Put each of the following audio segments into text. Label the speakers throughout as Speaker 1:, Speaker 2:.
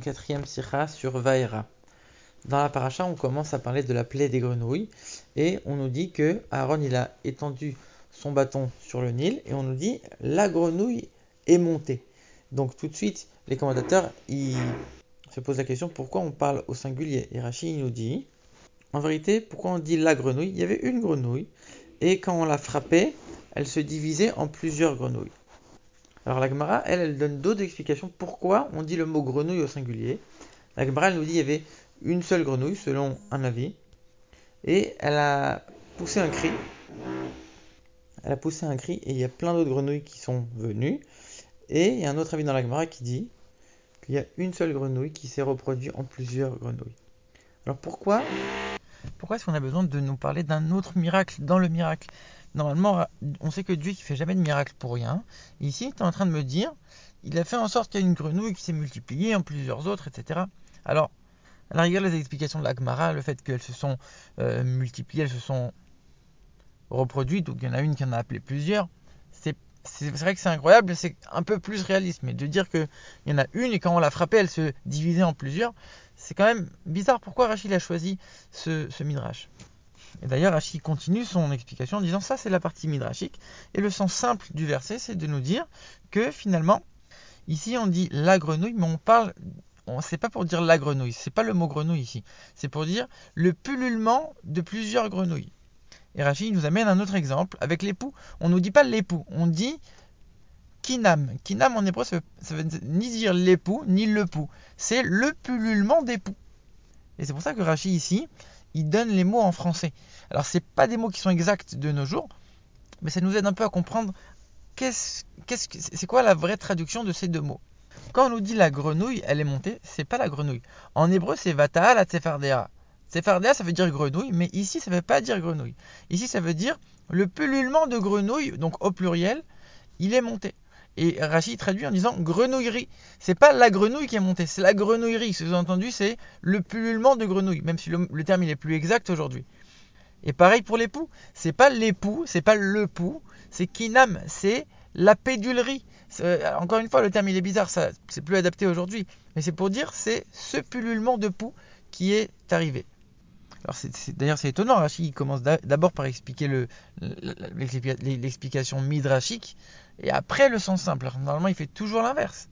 Speaker 1: quatrième sur Vaera. Dans la paracha, on commence à parler de la plaie des grenouilles et on nous dit que Aaron il a étendu son bâton sur le Nil et on nous dit la grenouille est montée. Donc tout de suite, les commentateurs ils se posent la question pourquoi on parle au singulier? Et Rachid nous dit en vérité, pourquoi on dit la grenouille? Il y avait une grenouille et quand on la frappait, elle se divisait en plusieurs grenouilles. Alors la Gemara, elle, elle donne d'autres explications pourquoi on dit le mot grenouille au singulier. La Gemara, elle nous dit qu'il y avait une seule grenouille, selon un avis, et elle a poussé un cri. Elle a poussé un cri, et il y a plein d'autres grenouilles qui sont venues. Et il y a un autre avis dans la Gemara qui dit qu'il y a une seule grenouille qui s'est reproduite en plusieurs grenouilles. Alors pourquoi? Pourquoi est-ce qu'on a besoin de nous parler d'un autre miracle dans le miracle? Normalement, on sait que Dieu ne fait jamais de miracle pour rien. Ici, tu es en train de me dire, il a fait en sorte qu'il y a une grenouille qui s'est multipliée en plusieurs autres, etc. Alors, à la rigueur, les explications de l'Agmara, le fait qu'elles se sont euh, multipliées, elles se sont reproduites, donc il y en a une qui en a appelé plusieurs, c'est vrai que c'est incroyable, c'est un peu plus réaliste. Mais de dire qu'il y en a une et quand on l'a frappée, elle se divisait en plusieurs, c'est quand même bizarre. Pourquoi Rachid a choisi ce, ce midrash? Et d'ailleurs, Rachid continue son explication en disant ça, c'est la partie midrashique. Et le sens simple du verset, c'est de nous dire que finalement, ici on dit la grenouille, mais on parle, on c'est pas pour dire la grenouille, c'est pas le mot grenouille ici, c'est pour dire le pullulement de plusieurs grenouilles. Et Rachid nous amène un autre exemple avec l'époux. On ne nous dit pas l'époux, on dit kinam. Kinam en hébreu, ça veut, veut ni dire l'époux ni le pou. C'est le pullulement d'époux. Et c'est pour ça que Rachid ici, il donne les mots en français. Alors c'est pas des mots qui sont exacts de nos jours, mais ça nous aide un peu à comprendre qu'est-ce, c'est quoi la vraie traduction de ces deux mots. Quand on nous dit la grenouille, elle est montée, c'est pas la grenouille. En hébreu, c'est vata'a la tsefardea. Tsefardea, ça veut dire grenouille, mais ici, ça veut pas dire grenouille. Ici, ça veut dire le pullulement de grenouille, donc au pluriel, il est monté. Et Rachid traduit en disant grenouillerie. C'est pas la grenouille qui est montée, c'est la grenouillerie. Ce que vous avez entendu, c'est le pullulement de grenouille, même si le, terme il est plus exact aujourd'hui. Et pareil pour l'époux. C'est pas l'époux, c'est pas le pou, c'est kinam, c'est la pédulerie. Euh, encore une fois, le terme il est bizarre, ça c'est plus adapté aujourd'hui. Mais c'est pour dire c'est ce pullulement de pou qui est arrivé. D'ailleurs c'est étonnant, Rachid commence d'abord par expliquer l'explication midrashique et après le sens simple. normalement il fait toujours l'inverse.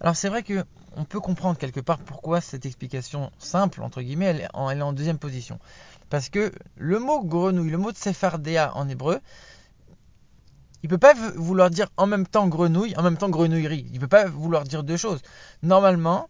Speaker 1: Alors c'est vrai que on peut comprendre quelque part pourquoi cette explication simple entre guillemets elle est en, deuxième position. Parce que le mot grenouille, le mot de en hébreu, il peut pas vouloir dire en même temps grenouille, en même temps grenouillerie. Il peut pas vouloir dire deux choses. Normalement,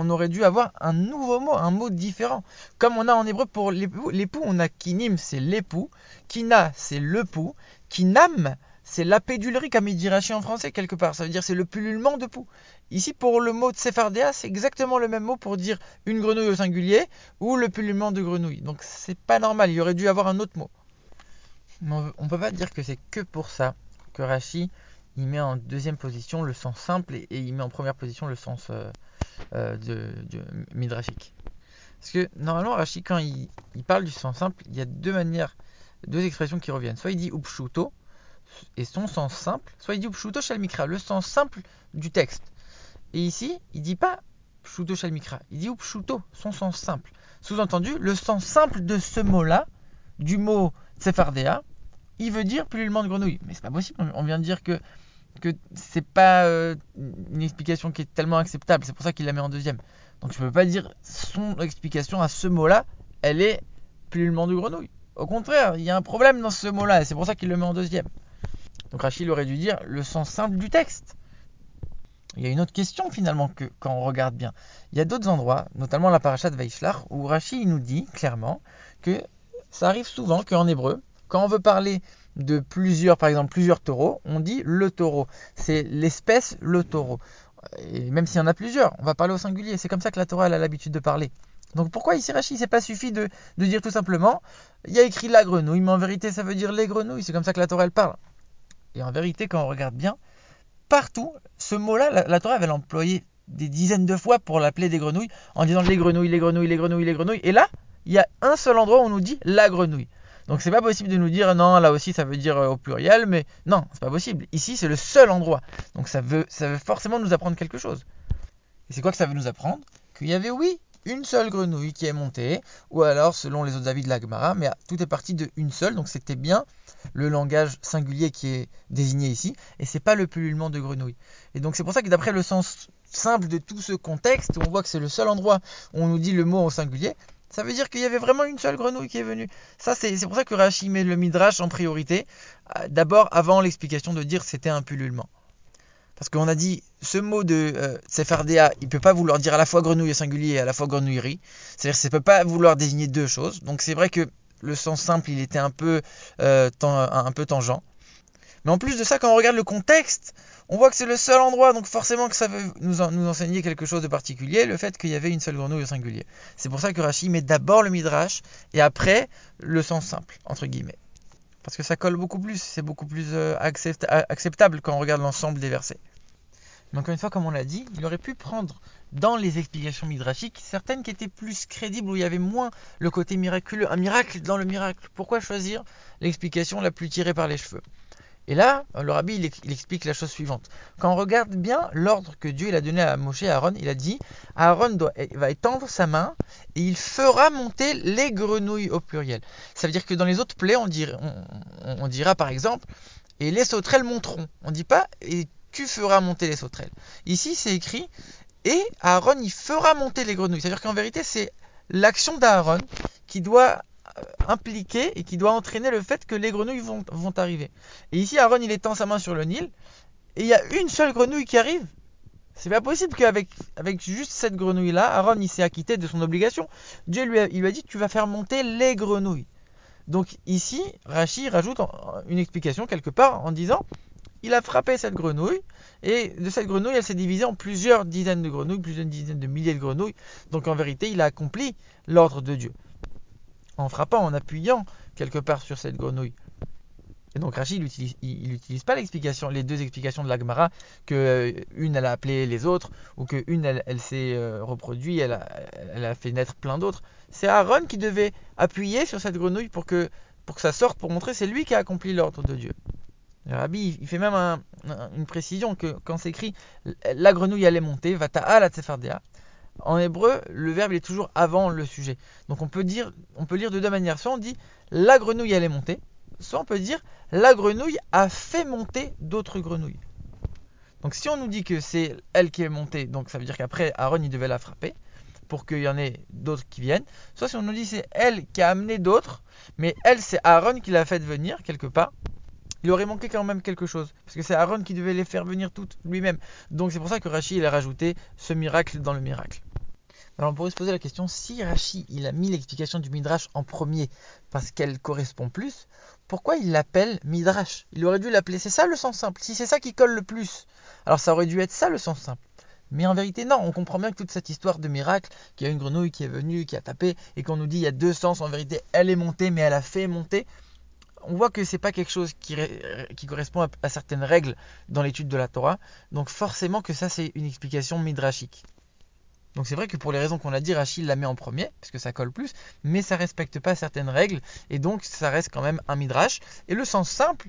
Speaker 1: on aurait dû avoir un nouveau mot, un mot différent. Comme on a en hébreu pour l'époux, on a kinim, c'est l'époux, kina, c'est le pou, kinam, c'est la pédulerie, comme il dit en français quelque part. Ça veut dire c'est le pullulement de pou. Ici, pour le mot de Sephardéa, c'est exactement le même mot pour dire une grenouille au singulier ou le pullulement de grenouille. Donc c'est pas normal, il aurait dû avoir un autre mot. on ne peut pas dire que c'est que pour ça que Rashi il met en deuxième position le sens simple et, il met en première position le sens euh, euh, de, midrashique. Parce que normalement, Rashi, quand il, parle du sens simple, il y a deux manières, deux expressions qui reviennent. Soit il dit upshuto, et son sens simple, soit il dit upshuto shalmikra, le sens simple du texte. Et ici, il dit pas pshuto shalmikra, il dit upshuto, son sens simple. Sous-entendu, le sens simple de ce mot-là, du mot tsefardea, il veut dire pullulement de grenouille. Mais c'est pas possible, on vient de dire que que c'est pas euh, une explication qui est tellement acceptable. C'est pour ça qu'il la met en deuxième. Donc je peux pas dire son explication à ce mot-là, elle est pullulement de grenouille. Au contraire, il y a un problème dans ce mot-là et c'est pour ça qu'il le met en deuxième. Donc Rachid aurait dû dire le sens simple du texte. Il y a une autre question finalement que quand on regarde bien. Il y a d'autres endroits, notamment la paracha de Vaishlach, où Rachid nous dit clairement que ça arrive souvent qu'en hébreu, quand on veut parler de plusieurs, par exemple plusieurs taureaux, on dit le taureau. C'est l'espèce le taureau. Et même s'il y en a plusieurs, on va parler au singulier. C'est comme ça que la Torah a l'habitude de parler. Donc pourquoi ici Rachid C'est pas suffit de, dire tout simplement il y a écrit la grenouille, mais en vérité ça veut dire les grenouilles. C'est comme ça que la Torah elle parle. Et en vérité, quand on regarde bien, partout, ce mot-là, la, Torah elle employé des dizaines de fois pour l'appeler des grenouilles, en disant les grenouilles, les grenouilles, les grenouilles, les grenouilles. Et là, il y a un seul endroit où on nous dit la grenouille. Donc c'est pas possible de nous dire non, là aussi ça veut dire euh, au pluriel, mais non, c'est pas possible. Ici c'est le seul endroit. Donc ça veut, forcément nous apprendre quelque chose. Et c'est quoi que ça veut nous apprendre? Qu'il y avait, oui, une seule grenouille qui est montée, ou alors selon les autres avis de l'Agmara, mais tout est parti de une seule, donc c'était bien le langage singulier qui est désigné ici, et c'est pas le pullulement de grenouille. Et donc c'est pour ça que d'après le sens simple de tout ce contexte, on voit que c'est le seul endroit où on nous dit le mot au singulier, ça veut dire qu'il y avait vraiment une seule grenouille qui est venue. Ça, c'est pour ça que Rashi met le midrash en priorité, euh, d'abord avant l'explication de dire c'était un pullulement. Parce qu'on a dit, ce mot de euh, il ne peut pas vouloir dire à la fois grenouille singulier et à la fois grenouillerie. C'est-à-dire que ça ne peut pas vouloir désigner deux choses. Donc c'est vrai que le sens simple, il était un peu, euh, un peu tangent. Mais en plus de ça, quand on regarde le contexte, on voit que c'est le seul endroit, donc forcément que ça veut nous, enseigner quelque chose de particulier, le fait qu'il y avait une seule grenouille au singulier. C'est pour ça que Rashi met d'abord le midrash et après le sens simple, entre guillemets. Parce que ça colle beaucoup plus, c'est beaucoup plus euh, acceptable quand on regarde l'ensemble des versets. Mais encore une fois, comme on l'a dit, il aurait pu prendre dans les explications midrashiques certaines qui étaient plus crédibles, où il y avait moins le côté miraculeux, un miracle dans le miracle. Pourquoi choisir l'explication la plus tirée par les cheveux? Et là, le rabbi, il, explique la chose suivante. Quand on regarde bien l'ordre que Dieu a donné à Moshe à Aaron, il a dit, Aaron va étendre sa main et il fera monter les grenouilles au pluriel. Ça veut dire que dans les autres plaies, on, on, dira par exemple, et les sauterelles monteront. On ne dit pas, et tu feras monter les sauterelles. Ici, c'est écrit et Aaron il fera monter les grenouilles. C'est-à-dire qu'en vérité, c'est l'action d'Aaron qui doit euh, impliquer et qui doit entraîner le fait que les grenouilles vont, arriver. Et ici, Aaron il étend sa main sur le Nil et il y a une seule grenouille qui arrive. C'est pas possible qu'avec avec juste cette grenouille-là, Aaron il s'est acquitté de son obligation. Dieu lui a, lui a dit tu vas faire monter les grenouilles. Donc ici, Rachi rajoute une explication quelque part en disant il a frappé cette grenouille, et de cette grenouille, elle s'est divisée en plusieurs dizaines de grenouilles, plusieurs dizaines de milliers de grenouilles. Donc en vérité, il a accompli l'ordre de Dieu. En frappant, en appuyant quelque part sur cette grenouille. Et donc Rachid, il n'utilise pas l'explication, les deux explications de l'Agmara, que euh, une elle a appelé les autres, ou que une elle, s'est euh, reproduite, elle a, fait naître plein d'autres. C'est Aaron qui devait appuyer sur cette grenouille pour que, ça sorte, pour montrer c'est lui qui a accompli l'ordre de Dieu. Le rabbi, il fait même une précision que quand c'est écrit la grenouille allait monter, la tsefardea, en hébreu, le verbe est toujours avant le sujet. Donc on peut dire, on peut lire de deux manières. Soit on dit la grenouille allait monter, soit on peut dire la grenouille a fait monter d'autres grenouilles. Donc si on nous dit que c'est elle qui est montée, donc ça veut dire qu'après Aaron il devait la frapper pour qu'il y en ait d'autres qui viennent. Soit si on nous dit c'est elle qui a amené d'autres, mais elle c'est Aaron qui l'a fait venir quelque part il aurait manqué quand même quelque chose. Parce que c'est Aaron qui devait les faire venir toutes lui-même. Donc c'est pour ça que Rashi il a rajouté ce miracle dans le miracle. Alors on pourrait se poser la question, si Rashi il a mis l'explication du Midrash en premier parce qu'elle correspond plus, pourquoi il l'appelle Midrash? Il aurait dû l'appeler, c'est ça le sens simple. Si c'est ça qui colle le plus, alors ça aurait dû être ça le sens simple. Mais en vérité, non, on comprend bien que toute cette histoire de miracle, qu'il y a une grenouille qui est venue, qui a tapé, et qu'on nous dit il y a deux sens, en vérité, elle est montée, mais elle a fait monter, on voit que c'est pas quelque chose qui, correspond à, certaines règles dans l'étude de la Torah. Donc forcément que ça c'est une explication midrashique. Donc c'est vrai que pour les raisons qu'on a dit, Rachid la met en premier, parce que ça colle plus, mais ça respecte pas certaines règles, et donc ça reste quand même un midrash. Et le sens simple,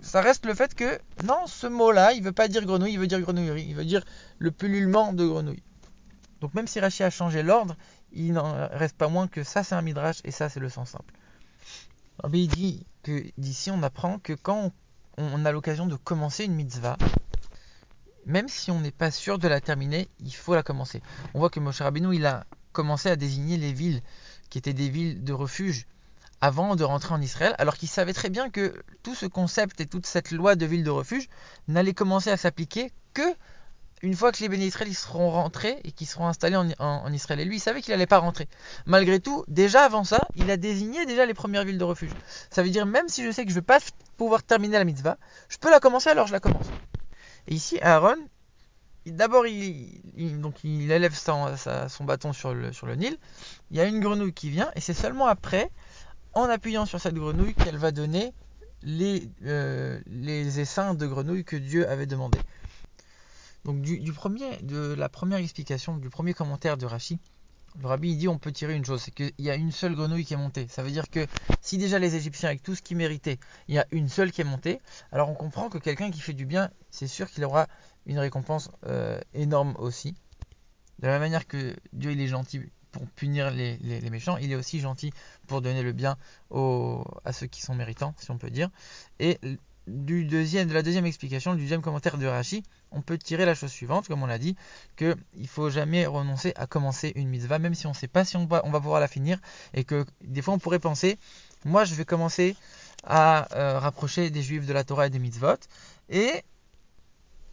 Speaker 1: ça reste le fait que, non, ce mot-là, il veut pas dire grenouille, il veut dire grenouillerie, il veut dire le pullulement de grenouille. Donc même si Rachid a changé l'ordre, il n'en reste pas moins que ça c'est un midrash, et ça c'est le sens simple. dit d'ici on apprend que quand on a l'occasion de commencer une mitzvah, même si on n'est pas sûr de la terminer, il faut la commencer. On voit que Moshe Rabbeinu, il a commencé à désigner les villes qui étaient des villes de refuge avant de rentrer en Israël, alors qu'il savait très bien que tout ce concept et toute cette loi de ville de refuge n'allait commencer à s'appliquer que une fois que les bénis seront rentrés et qu'ils seront installés en, Israël. Et lui, il savait qu'il n'allait pas rentrer. Malgré tout, déjà avant ça, il a désigné déjà les premières villes de refuge. Ça veut dire, même si je sais que je ne vais pas pouvoir terminer la mitzvah, je peux la commencer, alors je la commence. Et ici, Aaron, d'abord, il, donc il élève son, bâton sur le, Nil. Il y a une grenouille qui vient, et c'est seulement après, en appuyant sur cette grenouille, qu'elle va donner les, euh, les essaims de grenouille que Dieu avait demandé. Donc du, premier, de la première explication, du premier commentaire de Rashi, le rabbi il dit on peut tirer une chose, c'est qu'il y a une seule grenouille qui est montée. Ça veut dire que si déjà les Égyptiens, avec tout ce qu'ils méritaient, il y a une seule qui est montée, alors on comprend que quelqu'un qui fait du bien, c'est sûr qu'il aura une récompense euh, énorme aussi. De la même manière que Dieu il est gentil pour punir les, méchants, il est aussi gentil pour donner le bien à ceux qui sont méritants, si on peut dire. Et du deuxième, de la deuxième explication, du deuxième commentaire de Rashi, on peut tirer la chose suivante, comme on l'a dit, qu'il ne faut jamais renoncer à commencer une mitzvah, même si on ne sait pas si on va, on va pouvoir la finir, et que des fois on pourrait penser, moi je vais commencer à euh, rapprocher des juifs de la Torah et des mitzvot, et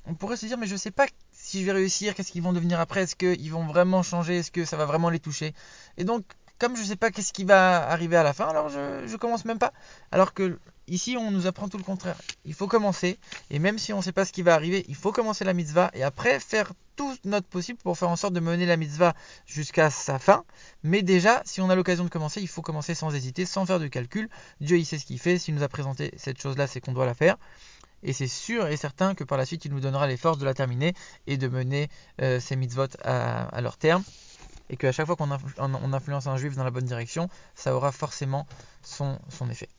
Speaker 1: on pourrait se dire, mais je ne sais pas si je vais réussir, qu'est-ce qu'ils vont devenir après, est-ce qu'ils vont vraiment changer, est-ce que ça va vraiment les toucher, et donc comme je ne sais pas qu'est-ce qui va arriver à la fin, alors je ne commence même pas. Alors que ici, on nous apprend tout le contraire. Il faut commencer, et même si on ne sait pas ce qui va arriver, il faut commencer la mitzvah, et après faire tout notre possible pour faire en sorte de mener la mitzvah jusqu'à sa fin. Mais déjà, si on a l'occasion de commencer, il faut commencer sans hésiter, sans faire de calcul. Dieu, il sait ce qu'il fait. S'il nous a présenté cette chose-là, c'est qu'on doit la faire. Et c'est sûr et certain que par la suite, il nous donnera les forces de la terminer et de mener euh, ces mitzvot à leur terme et qu'à chaque fois qu'on influence un juif dans la bonne direction, ça aura forcément son, son effet.